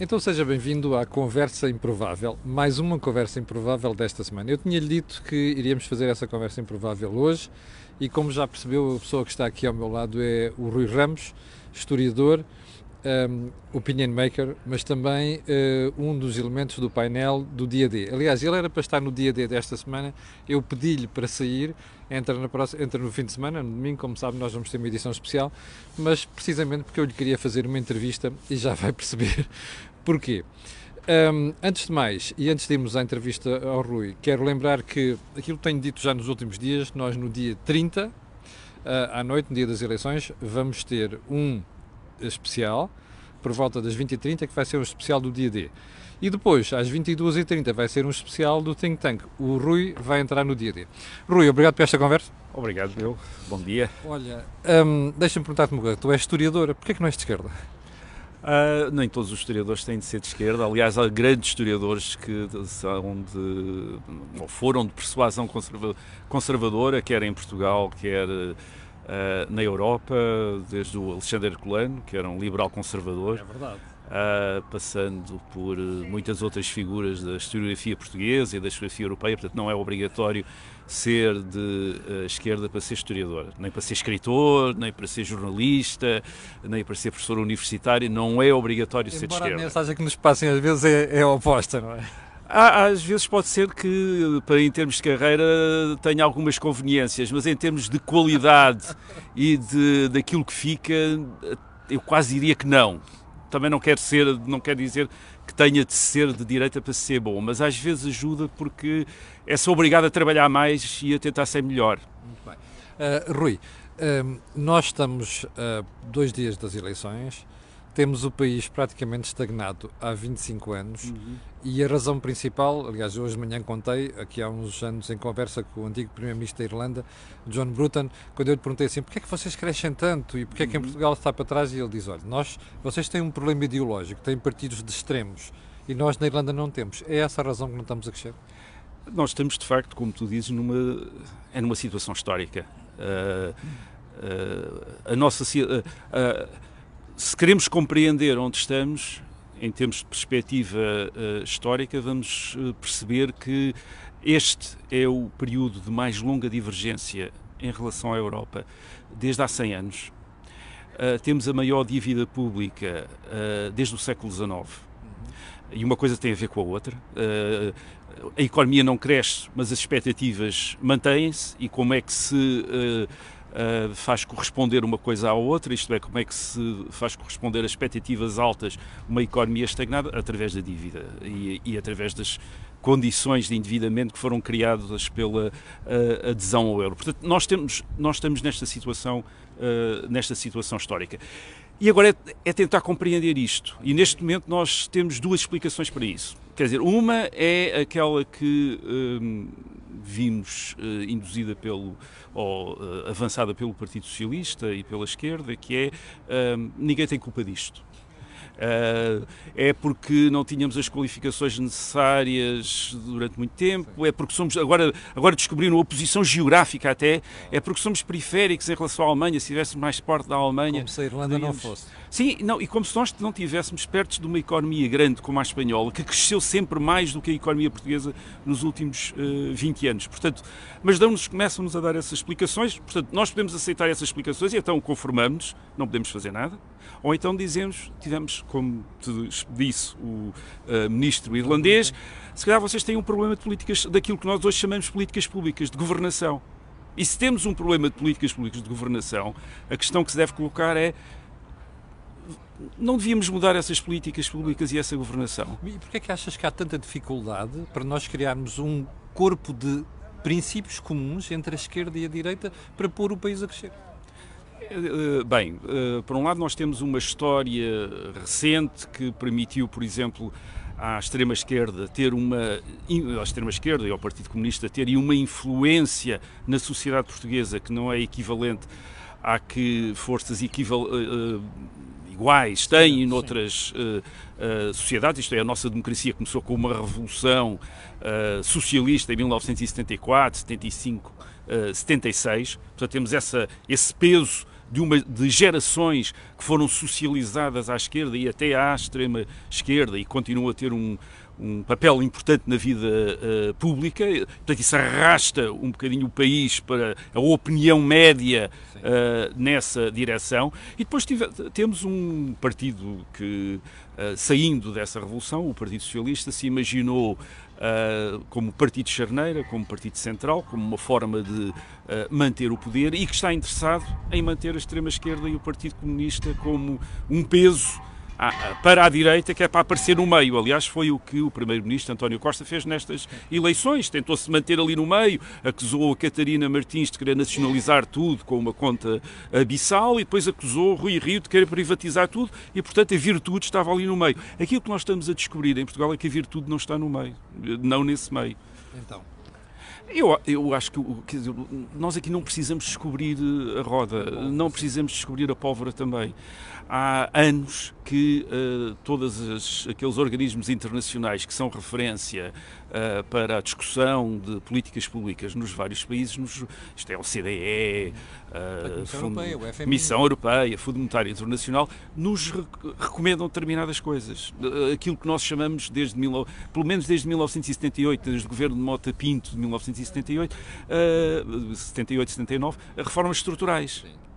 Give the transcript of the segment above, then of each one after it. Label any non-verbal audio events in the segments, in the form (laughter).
Então seja bem-vindo à Conversa Improvável, mais uma Conversa Improvável desta semana. Eu tinha-lhe dito que iríamos fazer essa Conversa Improvável hoje e como já percebeu, a pessoa que está aqui ao meu lado é o Rui Ramos, historiador, um, opinion maker, mas também uh, um dos elementos do painel do dia D. Aliás, ele era para estar no dia D desta semana, eu pedi-lhe para sair, entra, na próxima, entra no fim de semana, no domingo, como sabe, nós vamos ter uma edição especial, mas precisamente porque eu lhe queria fazer uma entrevista e já vai perceber (laughs) Porquê? Um, antes de mais, e antes de irmos à entrevista ao Rui, quero lembrar que aquilo que tenho dito já nos últimos dias, nós no dia 30, uh, à noite, no dia das eleições, vamos ter um especial, por volta das 20h30, que vai ser um especial do dia D. E depois, às 22h30, vai ser um especial do Think Tank. O Rui vai entrar no dia D. Rui, obrigado por esta conversa. Obrigado, meu. Bom dia. Olha, um, deixa-me perguntar-te uma coisa. Tu és historiadora, porquê é que não és de esquerda? Uh, nem todos os historiadores têm de ser de esquerda. Aliás, há grandes historiadores que são de, ou foram de persuasão conserva conservadora, quer em Portugal, quer uh, na Europa, desde o Alexandre Herculano, que era um liberal conservador. É. Uh, passando por muitas outras figuras da historiografia portuguesa e da historiografia europeia, portanto não é obrigatório ser de uh, esquerda para ser historiador, nem para ser escritor, nem para ser jornalista, nem para ser professor universitário, não é obrigatório Embora ser de esquerda. a mensagem que nos passem às vezes é, é oposta, não é? Às vezes pode ser que, para, em termos de carreira, tenha algumas conveniências, mas em termos de qualidade e de, daquilo que fica, eu quase diria que não. Também não quer ser, não quer dizer que tenha de ser de direita para ser bom, mas às vezes ajuda porque é-se obrigado a trabalhar mais e a tentar ser melhor. Muito bem. Uh, Rui, uh, nós estamos a uh, dois dias das eleições, temos o país praticamente estagnado há 25 anos uhum. e a razão principal, aliás, hoje de manhã contei, aqui há uns anos em conversa com o antigo Primeiro-Ministro da Irlanda, John Bruton, quando eu lhe perguntei assim, porquê é que vocês crescem tanto e porquê é que em uhum. Portugal está para trás? E ele diz, olha, nós, vocês têm um problema ideológico, têm partidos de extremos e nós na Irlanda não temos. É essa a razão que não estamos a crescer? Nós estamos, de facto, como tu dizes, numa, é numa situação histórica. Uh, uh, a nossa... Uh, se queremos compreender onde estamos, em termos de perspectiva uh, histórica, vamos uh, perceber que este é o período de mais longa divergência em relação à Europa desde há 100 anos. Uh, temos a maior dívida pública desde o século XIX. E uma coisa tem a ver com a outra. a economia não cresce, mas as expectativas mantêm-se. E como é que se uh, faz corresponder uma coisa à outra, isto é, como é que se faz corresponder as expectativas altas uma economia estagnada? Através da dívida e, e através das condições de endividamento que foram criadas pela uh, adesão ao euro. Portanto, nós, temos, nós estamos nesta situação, uh, nesta situação histórica. E agora é, é, tentar compreender isto. E neste momento nós temos duas explicações para isso. Quer dizer, uma é aquela que vimos uh, induzida pelo, ou uh, avançada pelo Partido Socialista e pela esquerda, que é uh, ninguém tem culpa disto. Uh, é porque não tínhamos as qualificações necessárias durante muito tempo, é porque somos, agora, agora descobriram a posição geográfica até, é porque somos periféricos em relação à Alemanha, se estivéssemos mais perto da Alemanha. Como se a Irlanda não fosse. Sim, não, e como se nós não estivéssemos perto de uma economia grande como a espanhola, que cresceu sempre mais do que a economia portuguesa nos últimos uh, 20 anos. Portanto, mas dão-nos, começam-nos a dar essas explicações, portanto, nós podemos aceitar essas explicações e então conformamos-nos, não podemos fazer nada, ou então dizemos, tivemos, como disse o uh, ministro irlandês, se calhar vocês têm um problema de políticas, daquilo que nós hoje chamamos de políticas públicas, de governação. E se temos um problema de políticas públicas de governação, a questão que se deve colocar é não devíamos mudar essas políticas públicas e essa governação. E porquê é que achas que há tanta dificuldade para nós criarmos um corpo de princípios comuns entre a esquerda e a direita para pôr o país a crescer? Eh, bem, eh, por um lado nós temos uma história recente que permitiu, por exemplo, à extrema-esquerda ter uma à extrema-esquerda e ao Partido Comunista terem uma influência na sociedade portuguesa que não é equivalente à que forças equival, uh, iguais têm noutras uh, uh, sociedades, isto é, a nossa democracia começou com uma revolução socialista em 1974, 75, 76, portanto temos essa, esse peso de, uma, de gerações que foram socializadas à esquerda e até à extrema esquerda e continuam a ter um, um papel importante na vida uh, pública, portanto isso arrasta um bocadinho o país para a opinião média uh, nessa direção. E depois tive, temos um partido que, uh, saindo dessa revolução, o Partido Socialista, se imaginou como partido charneira, como partido central, como uma forma de manter o poder e que está interessado em manter a extrema-esquerda e o Partido Comunista como um peso para a direita, que é para aparecer no meio. Aliás, foi o que o primeiro-ministro António Costa fez nestas eleições. Tentou-se manter ali no meio, acusou a Catarina Martins de querer nacionalizar tudo com uma conta abissal e depois acusou Rui Rio de querer privatizar tudo e, portanto, a virtude estava ali no meio. Aquilo que nós estamos a descobrir em Portugal é que a virtude não está no meio, não nesse meio. Então. Eu, eu acho que dizer, nós aqui não precisamos descobrir a roda, não precisamos descobrir a pólvora também. Há anos que uh, todos aqueles organismos internacionais que são referência uh, para a discussão de políticas públicas nos vários países, nos, isto é o CDE, uh, Fundo, Europeia, o FMI. Missão Europeia, Fundo Monetário Internacional, nos re recomendam determinadas coisas. aquilo que nós chamamos, desde mil, pelo menos desde 1978, desde o governo de Mota Pinto de 1978, uh, 78, 79, reformas estruturais. Sim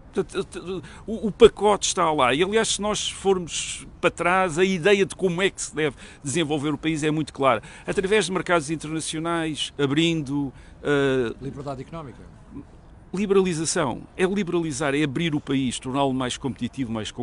o, o, pacote está lá. E, aliás, se nós formos para trás, a ideia de como é que se deve desenvolver o país é muito clara. Através de mercados internacionais, abrindo. Uh, Liberdade económica. Liberalização. É liberalizar, é abrir o país, torná-lo mais competitivo, mais,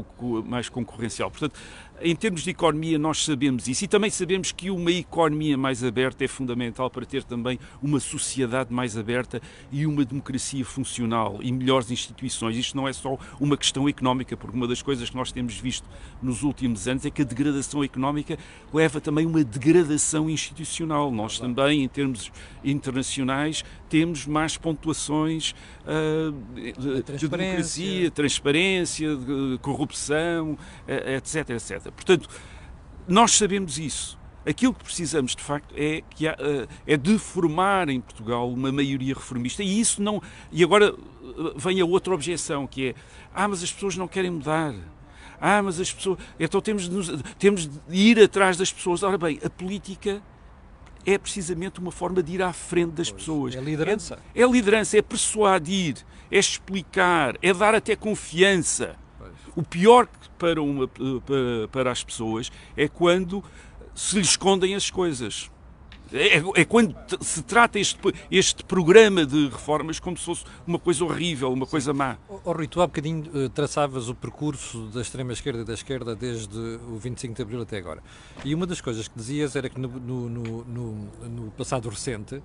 mais concorrencial. Portanto, em termos de economia, nós sabemos isso e também sabemos que uma economia mais aberta é fundamental para ter também uma sociedade mais aberta e uma democracia funcional e melhores instituições. Isto não é só uma questão económica, porque uma das coisas que nós temos visto nos últimos anos é que a degradação económica leva também uma degradação institucional. Nós também, em termos internacionais, temos mais pontuações uh, de, de democracia, transparência, de corrupção, uh, etc, etc. Portanto, nós sabemos isso. Aquilo que precisamos, de facto, é, que há, eh, é de formar em Portugal uma maioria reformista. E isso não. E agora eh, vem a outra objeção, que é: ah, mas as pessoas não querem mudar. Ah, mas as pessoas. Então temos de, nos, temos de ir atrás das pessoas. Ora bem, a política é precisamente uma forma de ir à frente das pois, pessoas. É liderança. É, é liderança, é persuadir, é explicar, é dar até confiança. O pior para, uma, para, para as pessoas é quando se lhe escondem as coisas. É, é, quando se trata este, este programa de reformas como se fosse uma coisa horrível, uma coisa má. Oh, Rui, tu há bocadinho uh, traçavas o percurso da extrema-esquerda e da esquerda desde o 25 de Abril até agora. E uma das coisas que dizias era que no, no, no, no passado recente uh,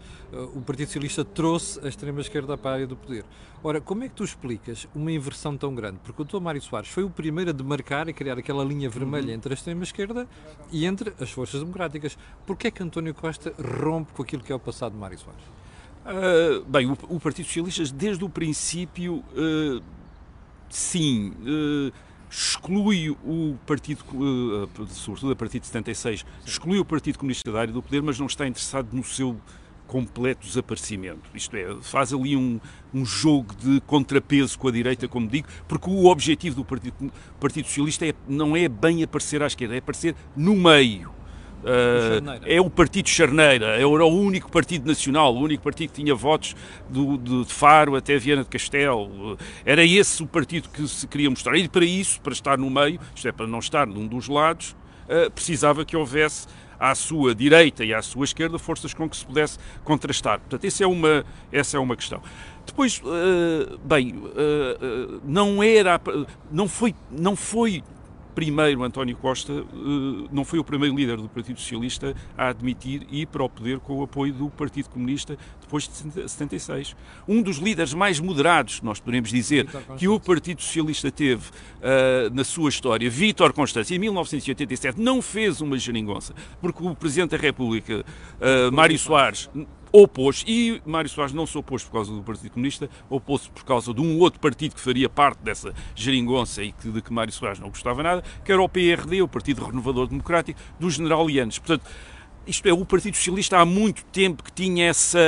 o Partido Socialista trouxe a extrema-esquerda para a área do poder. Ora, como é que tu explicas uma inversão tão grande? Porque o Dr. Mário Soares foi o primeiro a demarcar e criar aquela linha vermelha uhum. entre a extrema-esquerda e entre as forças democráticas. Porquê é que António Costa rompe com aquilo que é o passado de Mário Soares? Uh, bem, o, o, Partido Socialista, desde o princípio, uh, sim, uh, exclui o Partido, sobretudo a partir de 76, sim. exclui o Partido Comunista da área do poder, mas não está interessado no seu completo desaparecimento. Isto é, faz ali um, um jogo de contrapeso com a direita, como digo, porque o objetivo do Partido, Partido Socialista é, não é bem aparecer à esquerda, é aparecer no meio. Uh, é o Partido Charneira, era o único partido nacional, o único partido que tinha votos do, de, Faro até Viana de Castelo. Era esse o partido que se queria mostrar. E para isso, para estar no meio, isto é, para não estar num dos lados, uh, precisava que houvesse à sua direita e à sua esquerda forças com que se pudesse contrastar. Portanto, essa é uma, essa é uma questão. Depois, uh, bem, não era, não foi, não foi primeiro António Costa eh, não foi o primeiro líder do Partido Socialista a admitir ir para o poder com o apoio do Partido Comunista depois de 76. Um dos líderes mais moderados, nós podemos dizer, que o Partido Socialista teve uh, na sua história, Vítor Constância, em 1987, não fez uma geringonça, porque o Presidente da República, uh, Mário Soares, opôs, e Mário Soares não se opôs por causa do Partido Comunista, opôs-se por causa de um outro partido que faria parte dessa geringonça e que, de que Mário Soares não gostava nada, que era o PRD, o Partido Renovador Democrático, do General Lianes. Portanto, isto é, o Partido Socialista há muito tempo que tinha essa,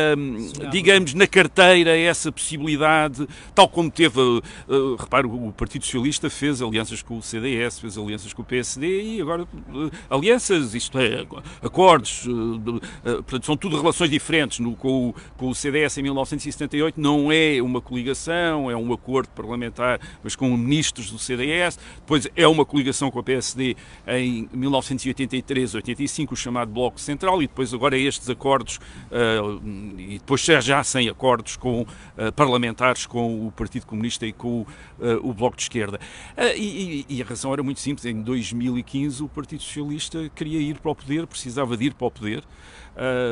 digamos, na carteira, essa possibilidade, tal como teve, uh, repare, o Partido Socialista fez alianças com o CDS, fez alianças com o PSD e agora uh, alianças, isto é, acordos, uh, portanto, são tudo relações diferentes. No, com, o, com o CDS em 1978 não é uma coligação, é um acordo parlamentar, mas com ministros do CDS, depois é uma coligação com a PSD em 1983, 85, o chamado Bloco Central e depois agora estes acordos uh, e depois já sem acordos com uh, parlamentares com o Partido Comunista e com uh, o Bloco de Esquerda. E, e, a razão era muito simples. Em 2015 o Partido Socialista queria ir para o poder, precisava de ir para o poder.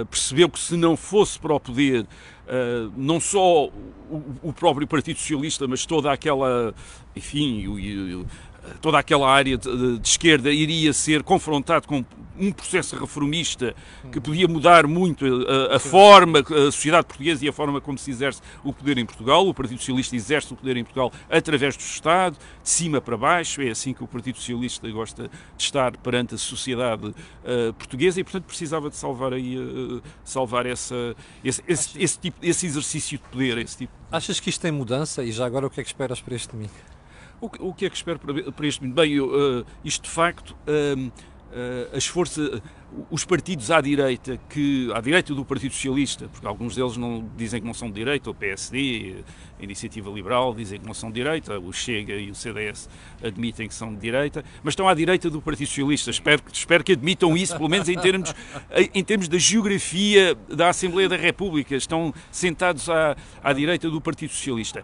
percebeu que se não fosse para o poder Uh, não só o, o, próprio Partido Socialista, mas toda aquela, enfim, o, o, toda aquela área de, de, esquerda iria ser confrontado com um processo reformista que podia mudar muito a, a, forma, a sociedade portuguesa e a forma como se exerce o poder em Portugal. O Partido Socialista exerce o poder em Portugal através do Estado, de cima para baixo. É assim que o Partido Socialista gosta de estar perante a sociedade uh, portuguesa e, portanto, precisava de salvar aí, uh, salvar essa, esse, esse, esse, tipo, esse exercício de poder. Esse tipo. Achas que isto tem mudança e já agora o que é que esperas para este domingo? O, o que é que espero para, para este domingo? Bem, eu, uh, isto de facto. Uh, uh, as forças, os partidos à direita, que à direita do Partido Socialista, porque alguns deles não dizem que não são de direita, o PSD, a Iniciativa Liberal dizem que não são de direita, o Chega e o CDS admitem que são de direita, mas estão à direita do Partido Socialista. Espero, espero que admitam isso, pelo menos em termos, (laughs) em termos da geografia da Assembleia da República. Estão sentados à, à direita do Partido Socialista.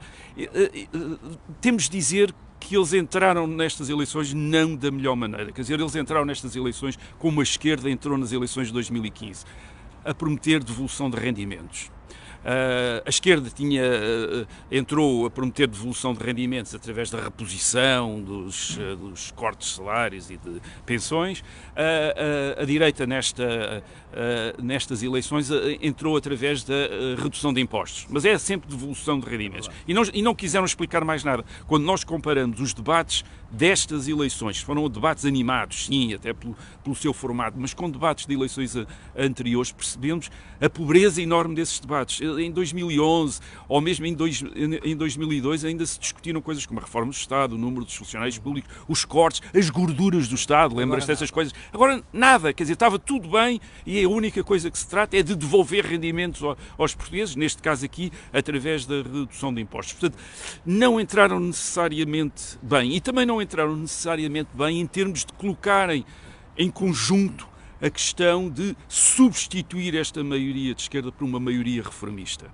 Temos de dizer que eles entraram nestas eleições não da melhor maneira. Quer dizer, eles entraram nestas eleições como a esquerda entrou nas eleições de 2015, a prometer devolução de rendimentos. Uh, a esquerda tinha, uh, entrou a prometer devolução de rendimentos através da reposição dos, uh, dos cortes de salários e de pensões. a direita, nesta, nestas eleições, entrou através da redução de impostos. Mas é sempre devolução de rendimentos. E não, e não quiseram explicar mais nada. Quando nós comparamos os debates destas eleições, foram debates animados, sim, até pelo, pelo seu formato, mas com debates de eleições anteriores, percebemos a pobreza enorme desses debates em 2011 ou mesmo em, dois, em 2002 ainda se discutiram coisas como a reforma do Estado, o número dos funcionários públicos, os cortes, as gorduras do Estado, lembras-te dessas coisas? Agora, nada, quer dizer, estava tudo bem e a única coisa que se trata é de devolver rendimentos aos portugueses, neste caso aqui, através da redução de impostos. Portanto, não entraram necessariamente bem e também não entraram necessariamente bem em termos de colocarem em conjunto a questão de substituir esta maioria de esquerda por uma maioria reformista.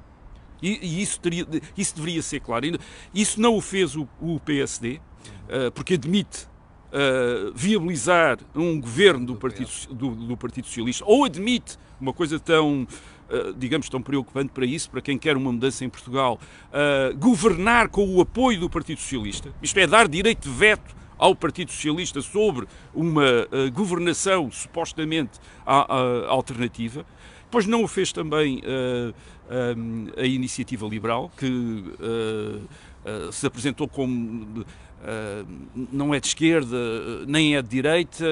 E, e isso, teria, isso deveria ser claro. Isso não o fez o, o PSD, uh, eh, porque admite uh, viabilizar um governo do Partido, do, do Partido Socialista, ou admite uma coisa tão. Uh, digamos, tão preocupante para isso, para quem quer uma mudança em Portugal, governar com o apoio do Partido Socialista, isto é, dar direito de veto ao Partido Socialista sobre uma uh, governação supostamente a, a, alternativa. Depois não o fez também uh, eh, um, eh, a Iniciativa Liberal, que uh, se apresentou como não é de esquerda, nem é de direita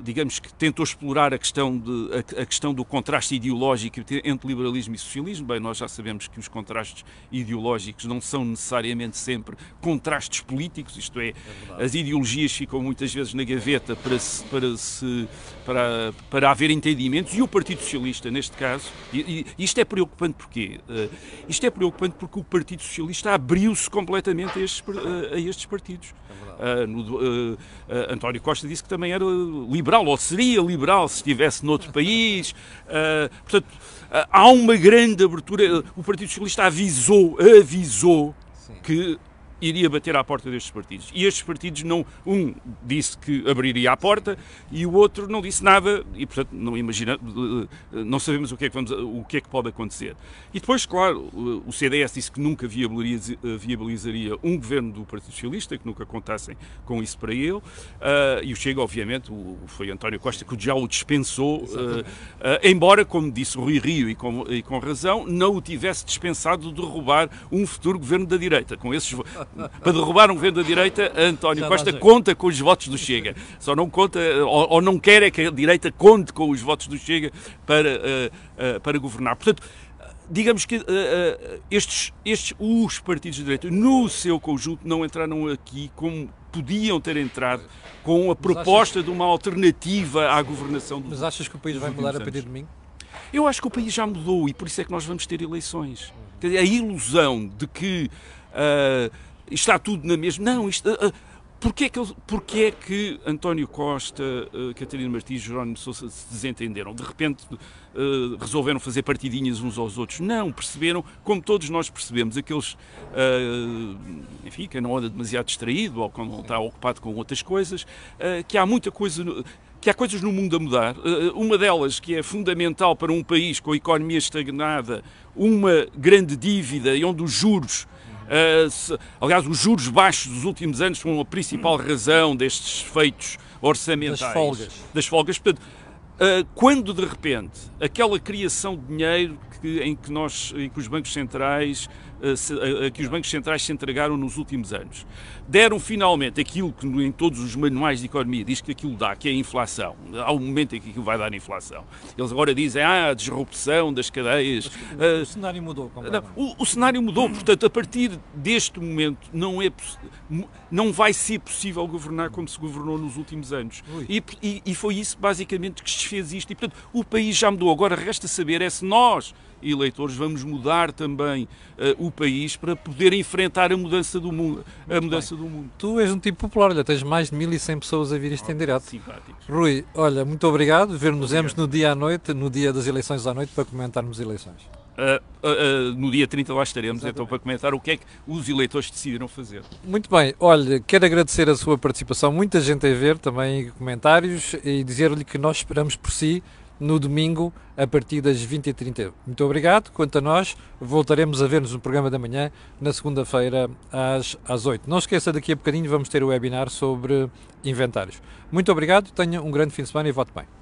digamos que tentou explorar a questão, de, a, a, questão do contraste ideológico entre liberalismo e socialismo. Bem, nós já sabemos que os contrastes ideológicos não são necessariamente sempre contrastes políticos, isto é, é as ideologias ficam muitas vezes na gaveta para, se, para, se, para, para haver entendimentos e o Partido Socialista, neste caso, e, e isto é preocupante porquê? Uh, isto é preocupante porque o Partido Socialista abriu-se completamente a estes, a estes partidos. É uh, no, uh, António Costa disse que também era liberal, ou seria liberal se estivesse noutro país. Uh, portanto, uh, há uma grande abertura. O Partido Socialista avisou, avisou Sim. que iria bater à porta destes partidos. E estes partidos não, um disse que abriria a porta e o outro não disse nada e portanto não imagina, não sabemos o que é que vamos, o que é que pode acontecer. E depois, claro, o CDS disse que nunca viabilizaria, um governo do Partido Socialista, que nunca contassem com isso para ele. E o Chega, obviamente, foi António Costa que já o dispensou, embora, como disse Rui Rio e com, e com razão, não o tivesse dispensado de derrubar um futuro governo da direita. Com esses para derrubar um governo da direita, António Costa conta com os votos do Chega. Só não conta, ou, ou, não quer é que a direita conte com os votos do Chega para, uh, uh, para governar. Portanto, digamos que uh, estes, estes, os partidos de direita, no seu conjunto, não entraram aqui como podiam ter entrado com a proposta achas... de uma alternativa à governação do Mas achas que o país vai mudar anos. a partir de domingo? Eu acho que o país já mudou e por isso é que nós vamos ter eleições. A ilusão de que uh, está tudo na mesma. Não, isto. Uh, Porquê é, que, porquê é que António Costa, uh, Catarina Martins e Jerónimo Sousa se desentenderam? De repente uh, resolveram fazer partidinhas uns aos outros? Não, perceberam, como todos nós percebemos, aqueles, uh, enfim, quem não anda demasiado distraído ou quando não está ocupado com outras coisas, que há muita coisa que há coisas no mundo a mudar. Uma delas que é fundamental para um país com a economia estagnada, uma grande dívida e onde os juros aliás, os juros baixos dos últimos anos são a principal razão destes feitos orçamentais. Das folgas. Das folgas. Portanto, uh, quando de repente aquela criação de dinheiro que, em, que nós, em que os bancos centrais uh, que os bancos centrais se entregaram nos últimos anos deram finalmente aquilo que em todos os manuais de economia diz que aquilo dá, que é a inflação. Há um momento em que aquilo vai dar inflação. Eles agora dizem, ah, a disrupção das cadeias. O, o cenário mudou. Não, o, o, cenário mudou, portanto, a partir deste momento não, é, não vai ser possível governar como se governou nos últimos anos. E, e, e foi isso basicamente que desfez isto. E, portanto, o país já mudou. Agora resta saber é se nós eleitores, vamos mudar também uh, o país para poder enfrentar a mudança do mundo. A mudança do mundo. Tu és um tipo popular, olha, tens mais de 1100 pessoas a vir isto oh, em direto. Simpáticos. Rui, olha, muito obrigado. Ver-nos no dia à noite, no dia das eleições à noite, para comentarmos eleições. Uh, uh, uh, no dia 30 lá estaremos Exatamente. então para comentar o que é que os eleitores decidiram fazer. Muito bem, olha, quero agradecer a sua participação, muita gente a ver também comentários e dizer-lhe que nós esperamos por si no domingo a partir das 20h30. Muito obrigado. Quanto a nós, voltaremos a ver-nos no programa da manhã na segunda-feira às, às 8 Não esqueça, daqui a bocadinho vamos ter o webinar sobre inventários. Muito obrigado, tenha um grande fim de semana e vote bem.